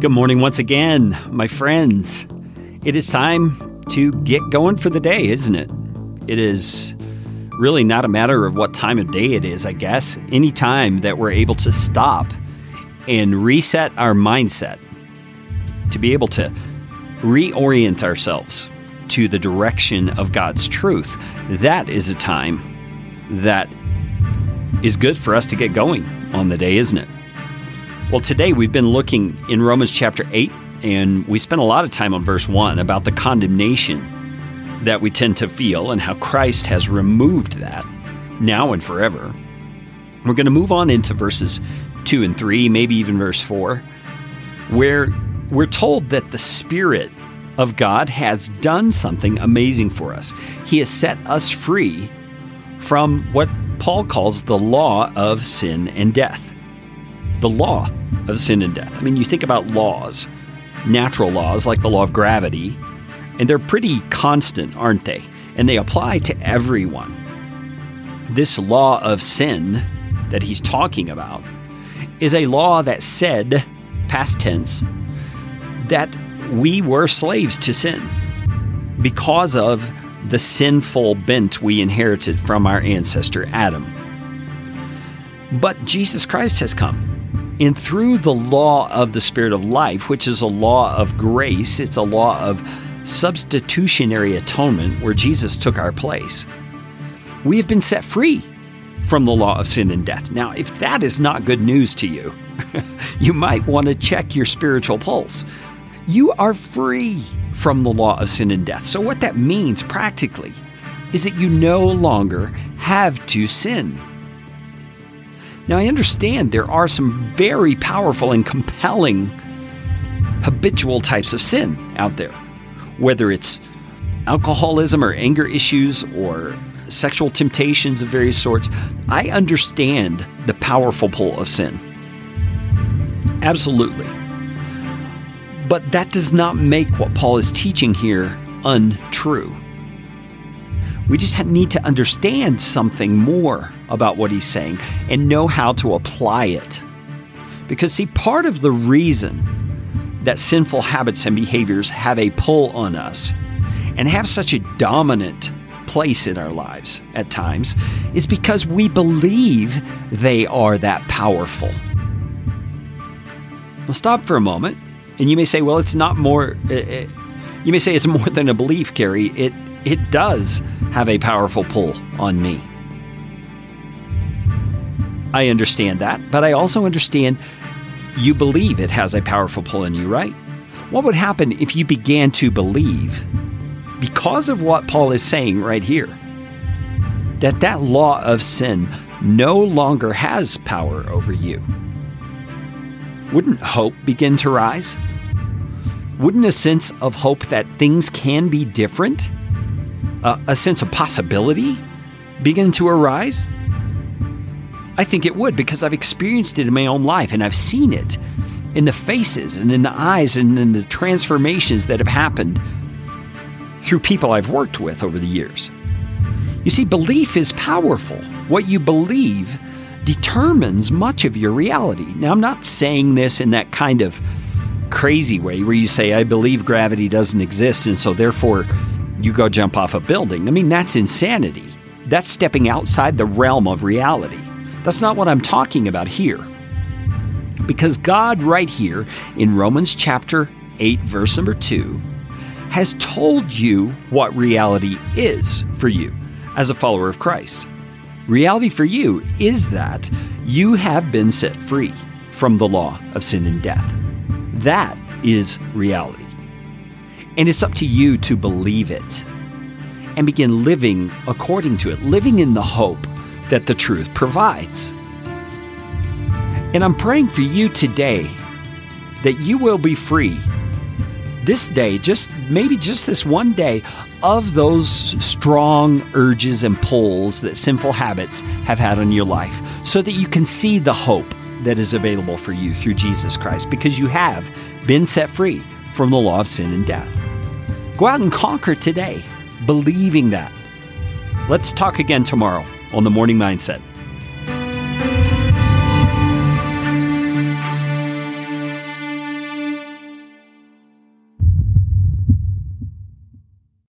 Good morning once again, my friends. It is time to get going for the day, isn't it? It is really not a matter of what time of day it is, I guess. Any time that we're able to stop and reset our mindset, to be able to reorient ourselves to the direction of God's truth, that is a time that is good for us to get going on the day, isn't it? Well, today we've been looking in Romans chapter 8, and we spent a lot of time on verse 1 about the condemnation that we tend to feel and how Christ has removed that now and forever. We're going to move on into verses 2 and 3, maybe even verse 4, where we're told that the Spirit of God has done something amazing for us. He has set us free from what Paul calls the law of sin and death the law of sin and death. I mean, you think about laws, natural laws like the law of gravity, and they're pretty constant, aren't they? And they apply to everyone. This law of sin that he's talking about is a law that said, past tense, that we were slaves to sin because of the sinful bent we inherited from our ancestor Adam. But Jesus Christ has come and through the law of the Spirit of life, which is a law of grace, it's a law of substitutionary atonement where Jesus took our place, we have been set free from the law of sin and death. Now, if that is not good news to you, you might want to check your spiritual pulse. You are free from the law of sin and death. So, what that means practically is that you no longer have to sin. Now, I understand there are some very powerful and compelling habitual types of sin out there, whether it's alcoholism or anger issues or sexual temptations of various sorts. I understand the powerful pull of sin. Absolutely. But that does not make what Paul is teaching here untrue. We just need to understand something more about what he's saying and know how to apply it. Because, see, part of the reason that sinful habits and behaviors have a pull on us and have such a dominant place in our lives at times is because we believe they are that powerful. Well, stop for a moment, and you may say, well, it's not more. Uh, uh you may say it's more than a belief, Carey. It it does have a powerful pull on me. I understand that, but I also understand you believe it has a powerful pull on you, right? What would happen if you began to believe, because of what Paul is saying right here, that that law of sin no longer has power over you? Wouldn't hope begin to rise? Wouldn't a sense of hope that things can be different uh, a sense of possibility begin to arise? I think it would because I've experienced it in my own life and I've seen it in the faces and in the eyes and in the transformations that have happened through people I've worked with over the years. You see, belief is powerful. What you believe determines much of your reality. Now, I'm not saying this in that kind of crazy way where you say, I believe gravity doesn't exist, and so therefore you go jump off a building. I mean, that's insanity. That's stepping outside the realm of reality. That's not what I'm talking about here. Because God, right here in Romans chapter 8, verse number 2, has told you what reality is for you as a follower of Christ. Reality for you is that you have been set free from the law of sin and death. That is reality. And it's up to you to believe it and begin living according to it, living in the hope that the truth provides. And I'm praying for you today that you will be free this day, just maybe just this one day, of those strong urges and pulls that sinful habits have had on your life, so that you can see the hope that is available for you through Jesus Christ, because you have been set free from the law of sin and death. Go out and conquer today, believing that. Let's talk again tomorrow on the Morning Mindset.